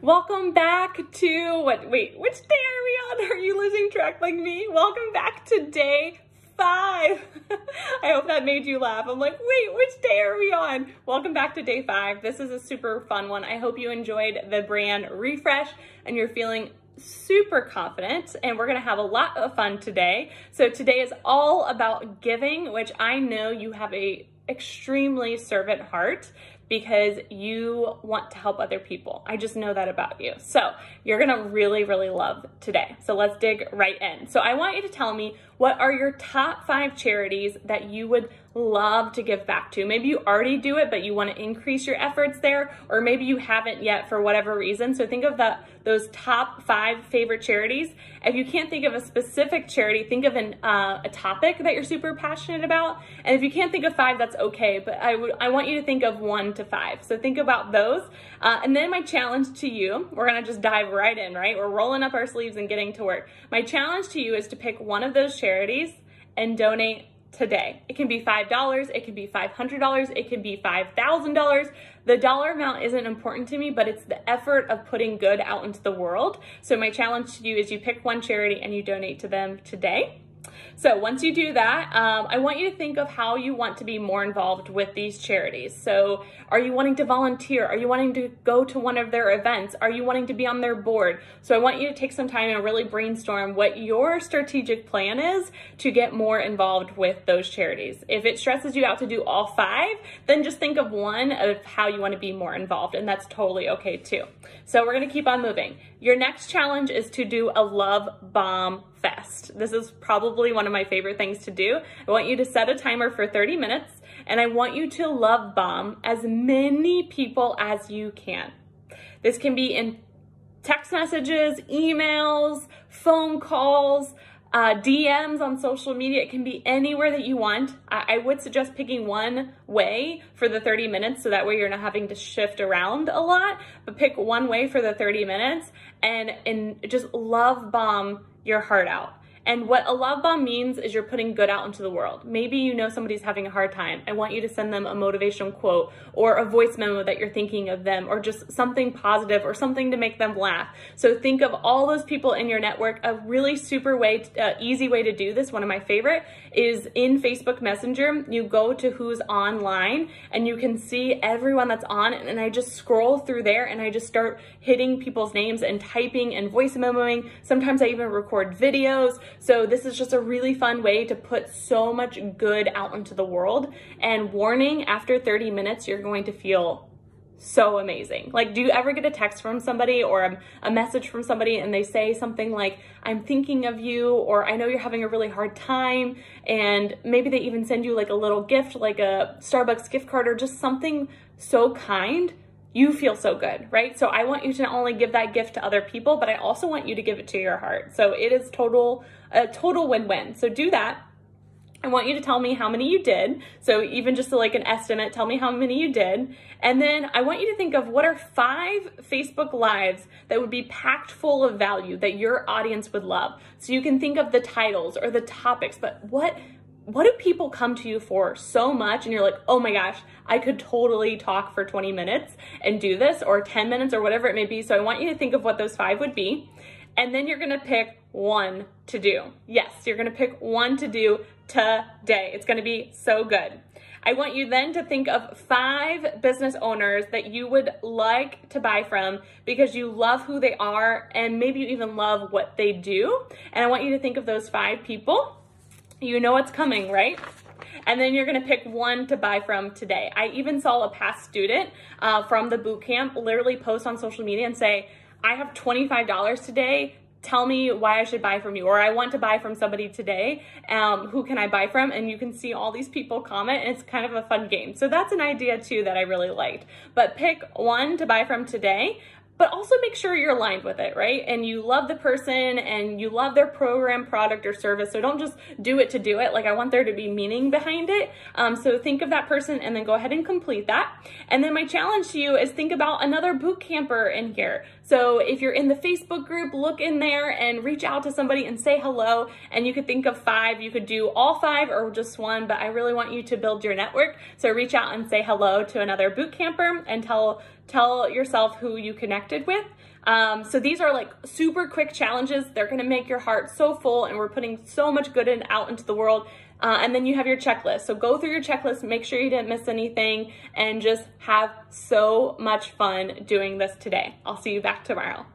Welcome back to what? Wait, which day are we on? Are you losing track like me? Welcome back to day five. I hope that made you laugh. I'm like, wait, which day are we on? Welcome back to day five. This is a super fun one. I hope you enjoyed the brand refresh and you're feeling super confident and we're gonna have a lot of fun today. So today is all about giving, which I know you have a extremely servant heart because you want to help other people. I just know that about you. So you're gonna really, really love today. So let's dig right in. So I want you to tell me what are your top five charities that you would love to give back to? Maybe you already do it, but you want to increase your efforts there, or maybe you haven't yet for whatever reason. So think of the, those top five favorite charities. If you can't think of a specific charity, think of an, uh, a topic that you're super passionate about. And if you can't think of five, that's okay. But I I want you to think of one to five. So think about those. Uh, and then my challenge to you, we're gonna just dive right in, right? We're rolling up our sleeves and getting to work. My challenge to you is to pick one of those charities and donate today. It can be $5, it can be $500, it can be $5,000. The dollar amount isn't important to me, but it's the effort of putting good out into the world. So my challenge to you is you pick one charity and you donate to them today. So once you do that, um, I want you to think of how you want to be more involved with these charities. So are you wanting to volunteer? Are you wanting to go to one of their events? Are you wanting to be on their board? So I want you to take some time and really brainstorm what your strategic plan is to get more involved with those charities. If it stresses you out to do all five, then just think of one of how you want to be more involved, and that's totally okay too. So we're going to keep on moving. Your next challenge is to do a love bomb This is probably one of my favorite things to do. I want you to set a timer for 30 minutes and I want you to love bomb as many people as you can. This can be in text messages, emails, phone calls, uh, DMs on social media. It can be anywhere that you want. I, I, would suggest picking one way for the 30 minutes so that way you're not having to shift around a lot, but pick one way for the 30 minutes and, and just love bomb your heart out. And what a love bomb means is you're putting good out into the world. Maybe you know somebody's having a hard time. I want you to send them a motivational quote or a voice memo that you're thinking of them or just something positive or something to make them laugh. So think of all those people in your network. A really super way, uh, easy way to do this, one of my favorite, is in Facebook Messenger. You go to who's online and you can see everyone that's on and I just scroll through there and I just start hitting people's names and typing and voice memoing. Sometimes I even record videos. So this is just a really fun way to put so much good out into the world. And warning, after 30 minutes, you're going to feel so amazing. Like, do you ever get a text from somebody or a, a, message from somebody and they say something like, I'm thinking of you, or I know you're having a really hard time, and maybe they even send you like a little gift, like a Starbucks gift card, or just something so kind you feel so good, right? So I want you to not only give that gift to other people, but I also want you to give it to your heart. So it is total, a total win-win. So do that. I want you to tell me how many you did. So even just like an estimate, tell me how many you did. And then I want you to think of what are five Facebook lives that would be packed full of value that your audience would love. So you can think of the titles or the topics, but what what do people come to you for so much and you're like, oh my gosh, I could totally talk for 20 minutes and do this or 10 minutes or whatever it may be. So I want you to think of what those five would be. And then you're gonna pick one to do. Yes, you're gonna pick one to do today. It's gonna be so good. I want you then to think of five business owners that you would like to buy from because you love who they are and maybe you even love what they do. And I want you to think of those five people you know what's coming, right? And then you're gonna pick one to buy from today. I even saw a past student uh, from the boot camp literally post on social media and say, I have $25 today, tell me why I should buy from you, or I want to buy from somebody today. Um, who can I buy from? And you can see all these people comment, and it's kind of a fun game. So that's an idea too that I really liked. But pick one to buy from today but also make sure you're aligned with it, right? And you love the person and you love their program, product, or service. So don't just do it to do it. Like I want there to be meaning behind it. Um, so think of that person and then go ahead and complete that. And then my challenge to you is think about another boot camper in here. So if you're in the Facebook group, look in there and reach out to somebody and say hello. And you could think of five. You could do all five or just one, but I really want you to build your network. So reach out and say hello to another boot camper and tell tell yourself who you connected with. Um, so these are like super quick challenges. They're gonna make your heart so full and we're putting so much good in, out into the world. Uh, and then you have your checklist. So go through your checklist, make sure you didn't miss anything, and just have so much fun doing this today. I'll see you back tomorrow.